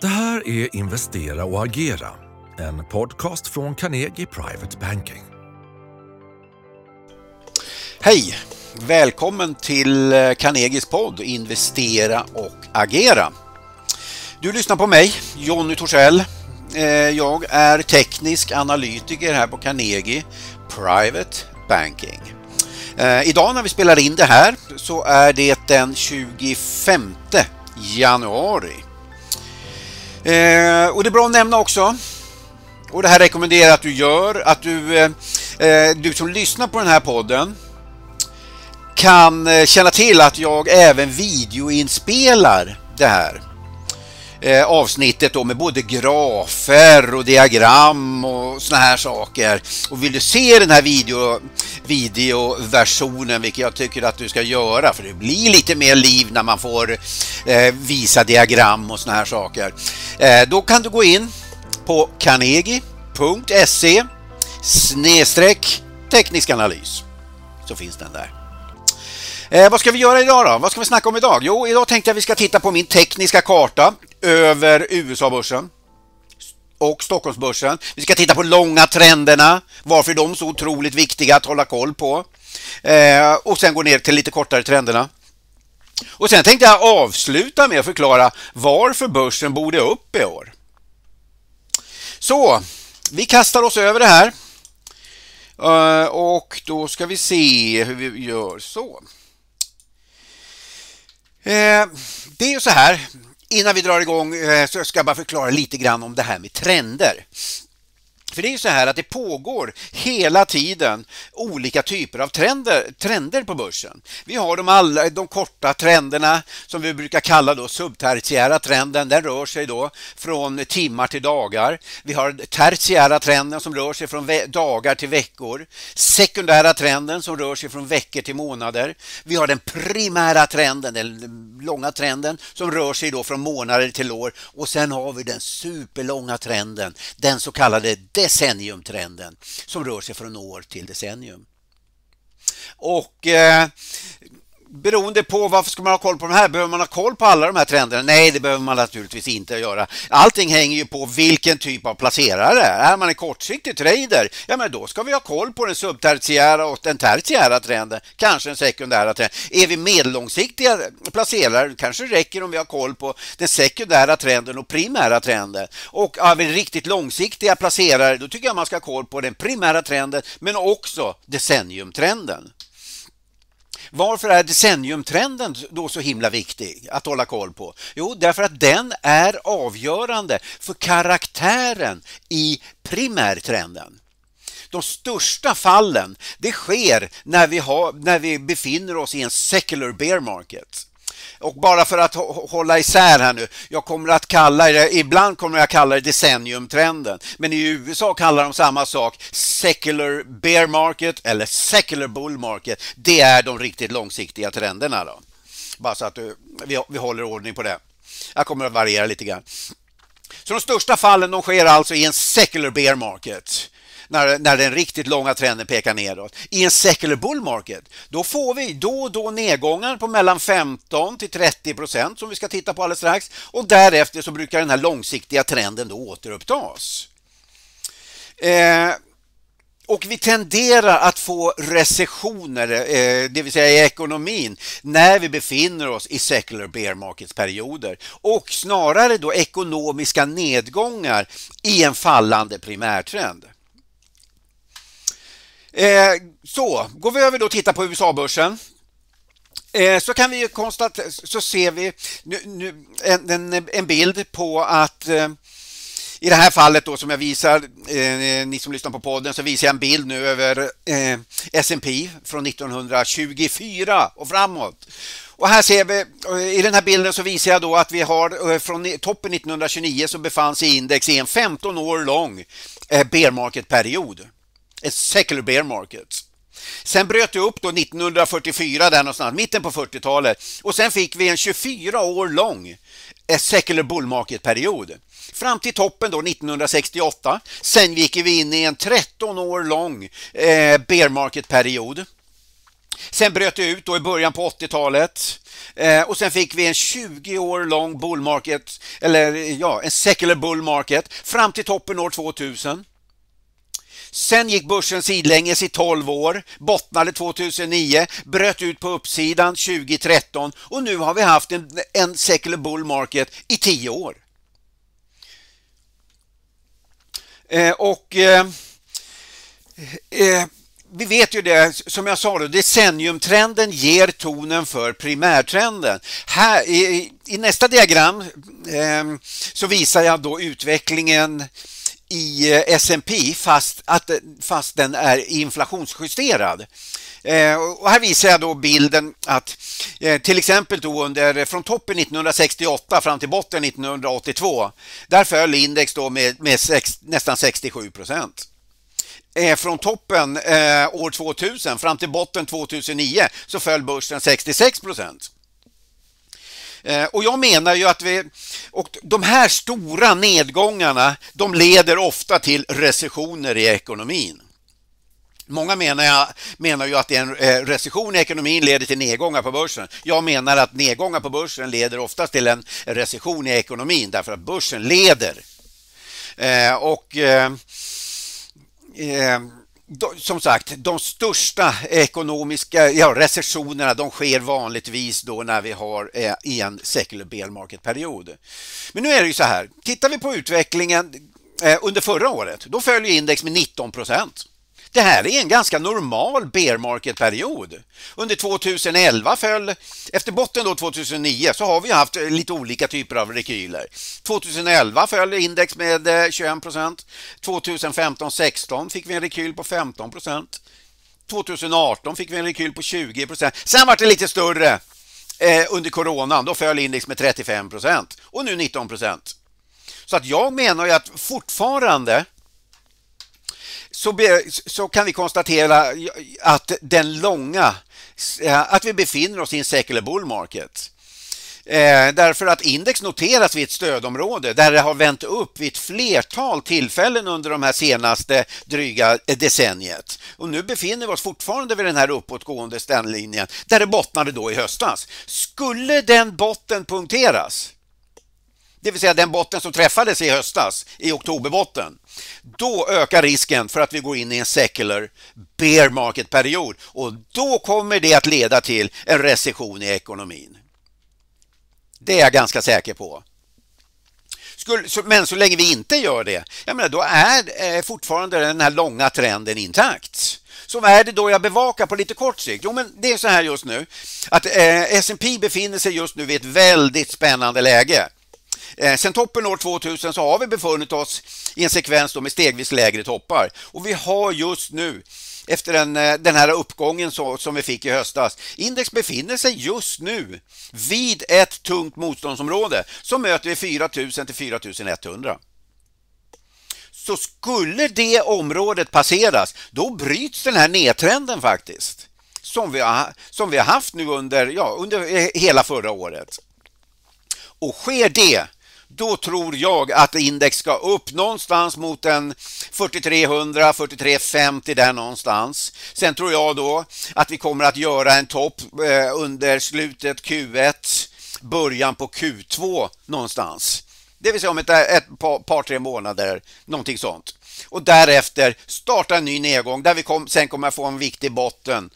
Det här är Investera och agera, en podcast från Carnegie Private Banking. Hej! Välkommen till eh, Carnegies podd Investera och agera. Du lyssnar på mig, Jonny Torssell. Eh, jag är teknisk analytiker här på Carnegie Private Banking. Eh, idag när vi spelar in det här så är det den 25 januari. Eh, och det är bra att nämna också. Och det här rekommenderar jag att du gör, att du, eh, eh, du som lyssnar på den här podden kan känna till att jag även videoinspelar det här. Eh, avsnittet då med både grafer och diagram och såna här saker. Och vill du se den här video, videoversionen, vilket jag tycker att du ska göra, för det blir lite mer liv när man får eh, visa diagram och såna här saker. Eh, då kan du gå in på carnegie.se snedstreck teknisk analys så finns den där. Eh, vad ska vi göra idag då? Vad ska vi snacka om idag? Jo, idag tänkte jag att vi ska titta på min tekniska karta över USA-börsen och Stockholmsbörsen. Vi ska titta på långa trenderna, varför är de så otroligt viktiga att hålla koll på. Eh, och sen gå ner till lite kortare trenderna. Och sen tänkte jag avsluta med att förklara varför börsen borde upp i år. Så, vi kastar oss över det här. Uh, och då ska vi se hur vi gör så. Eh, det är ju så här, innan vi drar igång eh, så ska jag bara förklara lite grann om det här med trender. För det är ju så här att det pågår hela tiden olika typer av trender, trender på börsen. Vi har de, alla, de korta trenderna som vi brukar kalla då subtertiära trenden. Den rör sig då från timmar till dagar. Vi har tertiära trenden som rör sig från dagar till veckor. Sekundära trenden som rör sig från veckor till månader. Vi har den primära trenden, den långa trenden som rör sig då från månader till år. Och sen har vi den superlånga trenden, den så kallade decenniumtrenden som rör sig från år till decennium. Och eh, beroende på varför ska man ha koll på de här? Behöver man ha koll på alla de här trenderna? Nej, det behöver man naturligtvis inte göra. Allting hänger ju på vilken typ av placerare. Är man en kortsiktig trader, ja men då ska vi ha koll på den subtertiära och den tertiära trenden, kanske den sekundära trenden. Är vi medellångsiktiga placerare kanske det räcker om vi har koll på den sekundära trenden och primära trenden. Och är vi riktigt långsiktiga placerare, då tycker jag man ska ha koll på den primära trenden men också decenniumtrenden. Varför är decenniumtrenden då så himla viktig att hålla koll på? Jo, därför att den är avgörande för karaktären i primärtrenden. De största fallen det sker när vi, har, när vi befinner oss i en secular bear market. Och bara för att hålla isär här nu, jag kommer att kalla det, ibland kommer jag kalla det decenniumtrenden, men i USA kallar de samma sak secular bear market eller secular bull market. Det är de riktigt långsiktiga trenderna då. Bara så att du, vi, vi håller ordning på det. Jag kommer att variera lite grann. Så de största fallen de sker alltså i en secular bear market när, när den riktigt långa trenden pekar nedåt. I en secular bull market, då får vi då och då nedgångar på mellan 15 till 30 procent som vi ska titta på alldeles strax och därefter så brukar den här långsiktiga trenden då återupptas. Eh, och vi tenderar att få recessioner, eh, det vill säga i ekonomin, när vi befinner oss i secular bear markets perioder och snarare då ekonomiska nedgångar i en fallande primärtrend. Eh, så, går vi över då och tittar på USA-börsen eh, så kan vi konstatera, så ser vi nu, nu en, en, en, bild på att eh, i det här fallet då som jag visar, eh, ni som lyssnar på podden, så visar jag en bild nu över eh, S&P från 1924 och framåt. Och här ser vi, eh, i den här bilden så visar jag då att vi har eh, från toppen 1929 så befann sig index i en 15 år lång bear market-period ett secular bear market. Sen bröt det upp då 1944 där någonstans, mitten på 40-talet och sen fick vi en 24 år lång secular bull market period fram till toppen då 1968. Sen gick vi in i en 13 år lång eh, bear market period. Sen bröt det ut då i början på 80-talet Eh, och sen fick vi en 20 år lång bull market, eller ja, en secular bull market fram till toppen år 2000. Sen gick börsen sidlänges i 12 år, bottnade 2009, bröt ut på uppsidan 2013 och nu har vi haft en, en secular bull market i 10 år. Eh, och eh, eh, vi vet ju det, som jag sa, då, decenniumtrenden ger tonen för primärtrenden. Här, i, i nästa diagram eh, så visar jag då utvecklingen i eh, S&P fast, eh, fast den är inflationsjusterad. Eh, och här visar jag då bilden att eh, till exempel då under, från toppen 1968 fram till botten 1982 där föll index då med, med sex, nästan 67 procent. Eh, från toppen år 2000 fram till botten 2009 så föll börsen 66 procent. Eh, och jag menar ju att vi, och de här stora nedgångarna de leder ofta till recessioner i ekonomin. Många menar, jag, menar ju att en eh, recession i ekonomin leder till nedgångar på börsen. Jag menar att nedgångar på börsen leder oftast till en recession i ekonomin därför att börsen leder. Eh, och eh, eh, som sagt, de största ekonomiska ja, recessionerna de sker vanligtvis då när vi har eh, en secular bear market-period. Men nu är det ju så här, tittar vi på utvecklingen eh, under förra året, då följer index med 19 procent. Det här är en ganska normal bear market-period. Under 2011 föll, efter botten då 2009, så har vi haft eh, lite olika typer av rekyler. 2011 föll index med eh, 21 procent. 2015-16 fick vi en rekyl på 15 procent. 2018 fick vi en rekyl på 20 procent. Sen var det lite större eh, under coronan. Då föll index med 35 procent och nu 19 procent. Så att jag menar ju att fortfarande så, be, så kan vi konstatera att den långa, eh, att vi befinner oss i en secular bull market. Eh, därför att index noteras vid ett stödområde där det har vänt upp vid ett flertal tillfällen under de här senaste dryga eh, decenniet. Och nu befinner vi oss fortfarande vid den här uppåtgående ställlinjen där det bottnade då i höstas. Skulle den botten punkteras det vill säga den botten som träffades i höstas, i oktoberbotten, då ökar risken för att vi går in i en secular bear market-period och då kommer det att leda till en recession i ekonomin. Det är jag ganska säker på. Men så länge vi inte gör det, jag menar, då är eh, fortfarande den här långa trenden intakt. Så vad är det då jag bevakar på lite kort sikt? Jo, men det är så här just nu att eh, S&P befinner sig just nu vid ett väldigt spännande läge. Eh, sen toppen år 2000 så har vi befunnit oss i en sekvens då med stegvis lägre toppar och vi har just nu efter den, eh, den här uppgången så, som vi fick i höstas. Index befinner sig just nu vid ett tungt motståndsområde som möter vi 4000 till 4100. Så skulle det området passeras, då bryts den här nedtrenden faktiskt. Som vi har, som vi har haft nu under, ja, under hela förra året. Och sker det, då tror jag att index ska upp någonstans mot en 4300, 4350 där någonstans. Sen tror jag då att vi kommer att göra en topp eh, under slutet Q1, början på Q2 någonstans. Det vill säga om ett, ett par, par, tre månader, någonting sånt. Och därefter starta en ny nedgång där vi kom, sen kommer att få en viktig botten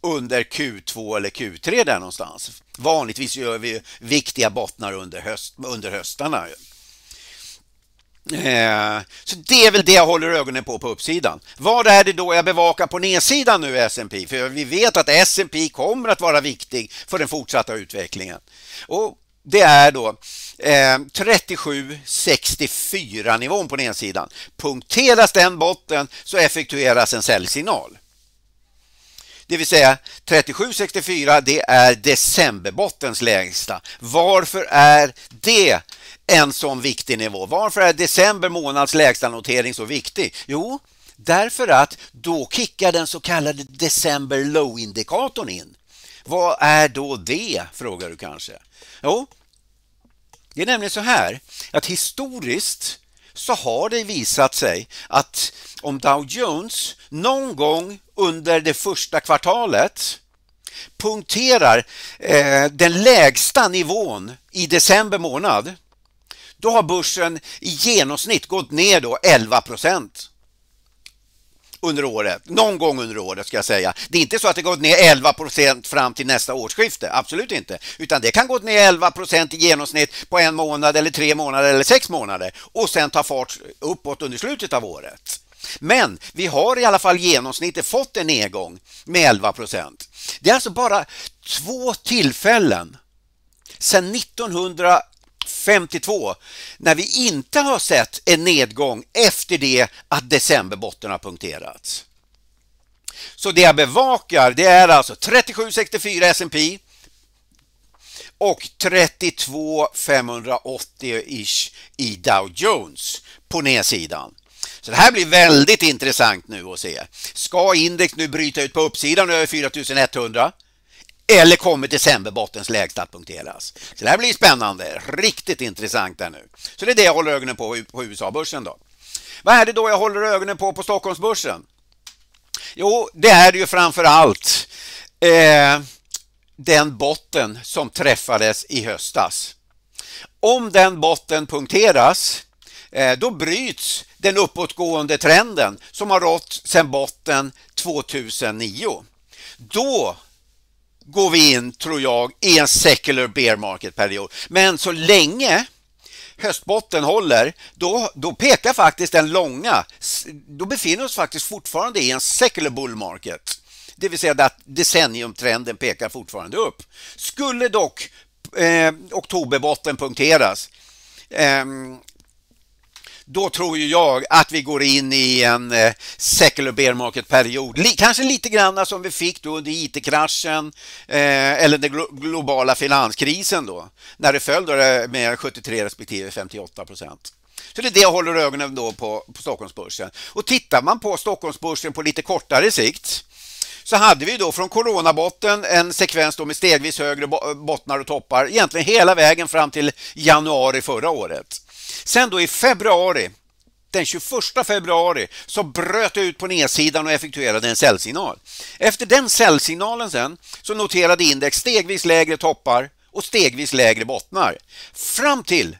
under Q2 eller Q3 där någonstans. Vanligtvis gör vi viktiga bottnar under, höst, under höstarna. Eh, så det är väl det jag håller ögonen på på uppsidan. Vad är det då jag bevakar på nedsidan nu i S&P? För vi vet att S&P kommer att vara viktig för den fortsatta utvecklingen. Och det är då eh, 37,64 nivån på nedsidan. Punkteras den botten så effektueras en säljsignal. Det vill säga 37,64 det är decemberbottens lägsta. Varför är det en sån viktig nivå? Varför är december månads lägsta notering så viktig? Jo, därför att då kickar den så kallade december low-indikatorn in. Vad är då det, frågar du kanske? Jo, det är nämligen så här att historiskt så har det visat sig att om Dow Jones någon gång under det första kvartalet punkterar eh, den lägsta nivån i december månad, då har börsen i genomsnitt gått ner då 11 procent under året. Någon gång under året ska jag säga. Det är inte så att det gått ner 11 procent fram till nästa årsskifte. Absolut inte. Utan det kan gå ner 11 procent i genomsnitt på en månad eller tre månader eller sex månader och sen ta fart uppåt under slutet av året. Men vi har i alla fall genomsnittet fått en nedgång med 11 procent. Det är alltså bara två tillfällen sedan 52, när vi inte har sett en nedgång efter det att decemberbotten har punkterats. Så det jag bevakar det är alltså 3764 S&P och 32580-ish i Dow Jones på nedsidan. Så det här blir väldigt intressant nu att se. Ska index nu bryta ut på uppsidan över 4100? Eller kommer decemberbottens lägsta att punkteras? Så det här blir spännande. Riktigt intressant där nu. Så det är det jag håller ögonen på på USA-börsen då. Vad är det då jag håller ögonen på på Stockholmsbörsen? Jo, det är ju framför allt eh, den botten som träffades i höstas. Om den botten punkteras, eh, då bryts den uppåtgående trenden som har rått sedan botten 2009. Då går vi in, tror jag, i en secular bear market-period. Men så länge höstbotten håller, då, då pekar faktiskt den långa, då befinner vi oss faktiskt fortfarande i en secular bull market. Det vill säga att decenniumtrenden pekar fortfarande upp. Skulle dock eh, oktoberbotten punkteras, eh, då tror ju jag att vi går in i en eh, secular bear market-period. Kanske lite grann som vi fick då under IT-kraschen eh, eller den glo globala finanskrisen då, när det föll då eh, med 73 respektive 58 procent. Så det är det jag håller ögonen då på, på Stockholmsbörsen. Och tittar man på Stockholmsbörsen på lite kortare sikt så hade vi då från coronabotten en sekvens då med stegvis högre bottnar och toppar egentligen hela vägen fram till januari förra året. Sen då i februari, den 21 februari, så bröt det ut på nedsidan och effektuerade en säljsignal. Efter den säljsignalen sen så noterade index stegvis lägre toppar och stegvis lägre bottnar fram till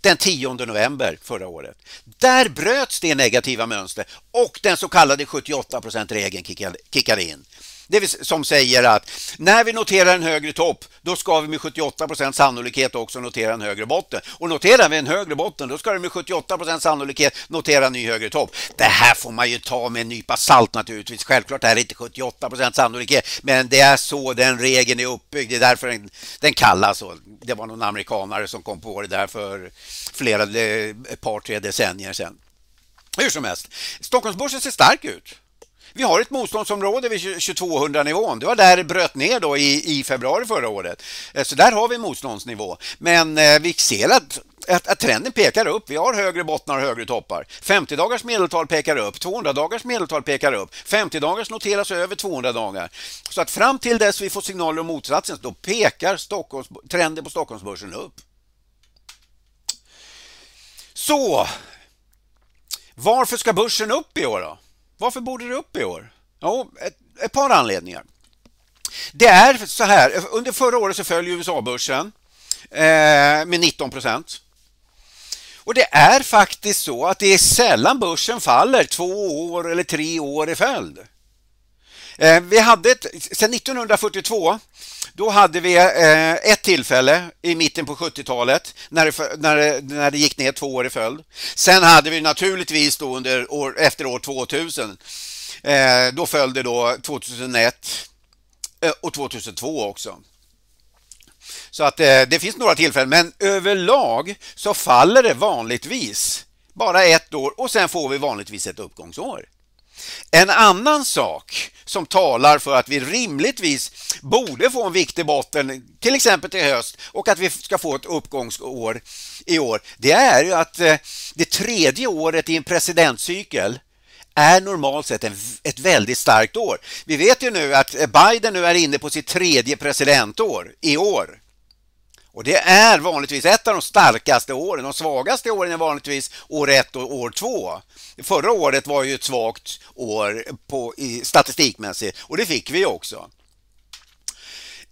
den 10 november förra året. Där bröts det negativa mönstret och den så kallade 78 regeln kickade in. Det vill, som säger att när vi noterar en högre topp, då ska vi med 78% sannolikhet också notera en högre botten. Och noterar vi en högre botten, då ska vi med 78% sannolikhet notera en ny högre topp. Det här får man ju ta med en nypa salt naturligtvis. Självklart är det inte 78% sannolikhet, men det är så den regeln är uppbyggd. Det är därför den, den kallas så. Det var någon amerikanare som kom på det där för flera, eh, ett par, tre decennier sedan. Hur som helst, Stockholmsbörsen ser stark ut. Vi har ett motståndsområde vid 2200 nivån. Det var där det bröt ner då i, i februari förra året. Eh, så där har vi motståndsnivå. Men eh, vi ser att att, att, trenden pekar upp. Vi har högre bottnar och högre toppar. 50 dagars medeltal pekar upp, 200 dagars medeltal pekar upp, 50 dagars noteras över 200 dagar. Så att fram till dess vi får signaler om motsatsen, då pekar Stockholms, trenden på Stockholmsbörsen upp. Så, varför ska börsen upp i år då? Varför borde det upp i år? Jo, ett, ett par anledningar. Det är så här, under förra året så föll USA-börsen eh, med 19 procent. Och det är faktiskt så att det är sällan börsen faller två år eller tre år i följd. Eh, vi hade ett, sedan 1942 då hade vi eh, ett tillfälle i mitten på 70-talet när det, när, det, när det gick ner två år i följd. Sen hade vi naturligtvis då under år, efter år 2000. Eh, då följde då 2001 och 2002 också. Så att det finns några tillfällen, men överlag så faller det vanligtvis bara ett år och sen får vi vanligtvis ett uppgångsår. En annan sak som talar för att vi rimligtvis borde få en viktig botten, till exempel till höst, och att vi ska få ett uppgångsår i år, det är ju att eh, det tredje året i en presidentcykel är normalt sett ett väldigt starkt år. Vi vet ju nu att eh, Biden nu är inne på sitt tredje presidentår i år. Och det är vanligtvis ett av de starkaste åren. De svagaste åren är vanligtvis år ett och år två. Förra året var ju ett svagt år på, i statistikmässigt och det fick vi också.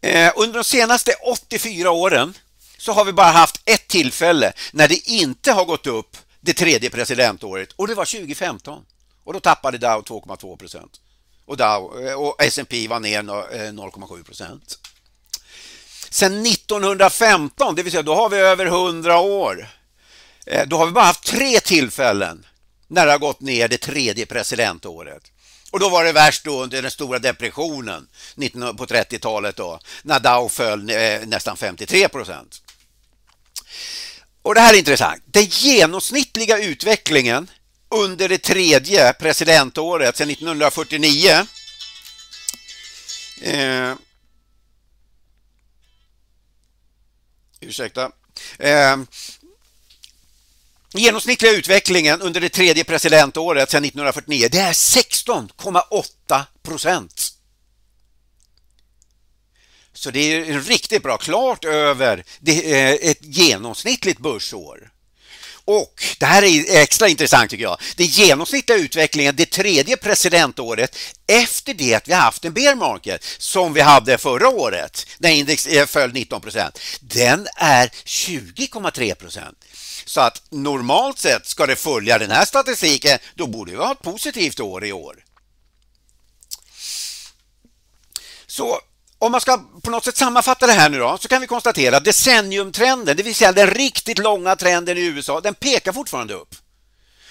Eh, under de senaste 84 åren så har vi bara haft ett tillfälle när det inte har gått upp det tredje presidentåret och det var 2015. Och då tappade Dow 2,2 procent. Och, Dow, eh, och S&P var ner 0,7 eh, procent. Sen 1915, det vill säga då har vi över 100 år. Eh, då har vi bara haft tre tillfällen när det har gått ner det tredje presidentåret. Och då var det värst då under den stora depressionen på 30-talet då, när Dow föll eh, nästan 53 procent. Och det här är intressant. Den genomsnittliga utvecklingen under det tredje presidentåret sedan 1949 Ursäkta. Eh, genomsnittliga utvecklingen under det tredje presidentåret sedan 1949 det är 16,8 procent. Så det är riktigt bra, klart över det, eh, ett genomsnittligt börsår. Och det här är extra intressant tycker jag. Den genomsnittliga utvecklingen det tredje presidentåret efter det att vi haft en bear market som vi hade förra året när index eh, föll 19 procent. Den är 20,3 procent. Så att normalt sett ska det följa den här statistiken, då borde vi ha ett positivt år i år. Så om man ska på något sätt sammanfatta det här nu då, så kan vi konstatera att decenniumtrenden, det vill säga den riktigt långa trenden i USA, den pekar fortfarande upp.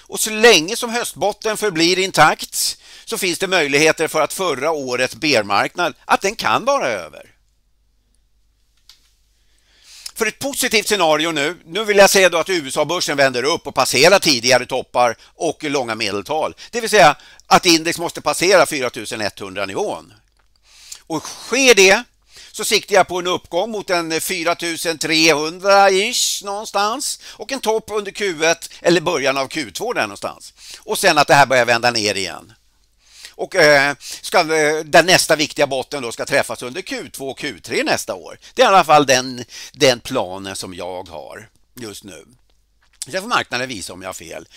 Och så länge som höstbotten förblir intakt så finns det möjligheter för att förra årets bearmarknad, att den kan vara över. För ett positivt scenario nu, nu vill jag säga då att USA-börsen vänder upp och passerar tidigare toppar och långa medeltal. Det vill säga att index måste passera 4100 nivån. Och sker det så siktar jag på en uppgång mot en 4300-ish någonstans och en topp under Q1 eller början av Q2 där någonstans. Och sen att det här börjar vända ner igen. Och eh, ska, eh, den nästa viktiga botten då ska träffas under Q2 och Q3 nästa år. Det är i alla fall den, den planen som jag har just nu. Sen får marknaden visa om jag har fel.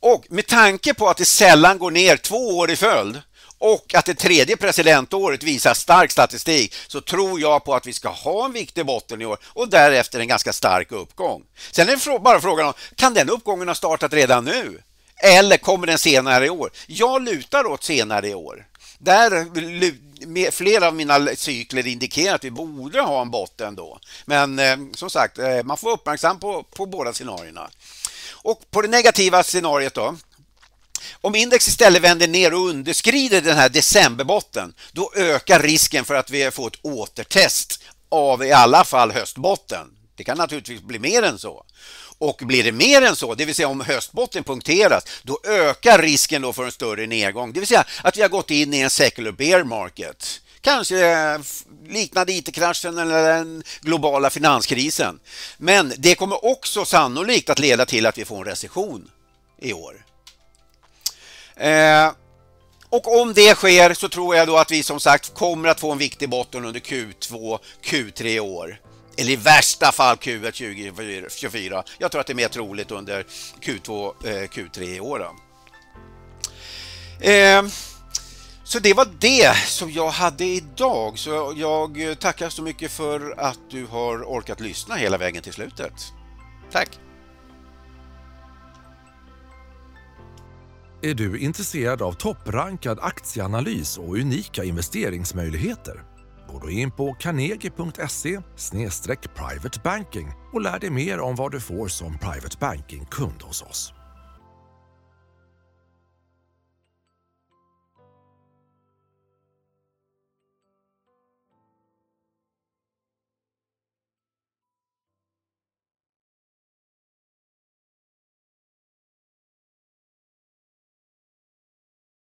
Och med tanke på att det sällan går ner två år i följd och att det tredje presidentåret visar stark statistik så tror jag på att vi ska ha en viktig botten i år och därefter en ganska stark uppgång. Sen är det bara frågan om, kan den uppgången ha startat redan nu? Eller kommer den senare i år? Jag lutar åt senare i år. Där flera av mina cykler indikerar att vi borde ha en botten då. Men eh, som sagt, eh, man får vara uppmärksam på, på båda scenarierna. Och på det negativa scenariot då, om index istället vänder ner och underskrider den här decemberbotten, då ökar risken för att vi får ett återtest av i alla fall höstbotten. Det kan naturligtvis bli mer än så. Och blir det mer än så, det vill säga om höstbotten punkteras, då ökar risken då för en större nedgång. Det vill säga att vi har gått in i en secular bear market. Kanske eh, liknande IT-kraschen eller den globala finanskrisen. Men det kommer också sannolikt att leda till att vi får en recession i år. Eh, och om det sker så tror jag då att vi som sagt kommer att få en viktig botten under Q2, Q3 år. Eller i värsta fall Q1 2024. Jag tror att det är mer troligt under Q2, eh, Q3 i år. Eh, så det var det som jag hade idag. Så jag tackar så mycket för att du har orkat lyssna hela vägen till slutet. Tack! Är du intresserad av topprankad aktieanalys och unika investeringsmöjligheter? Gå då in på carnegie.se privatebanking och lär dig mer om vad du får som private banking-kund hos oss.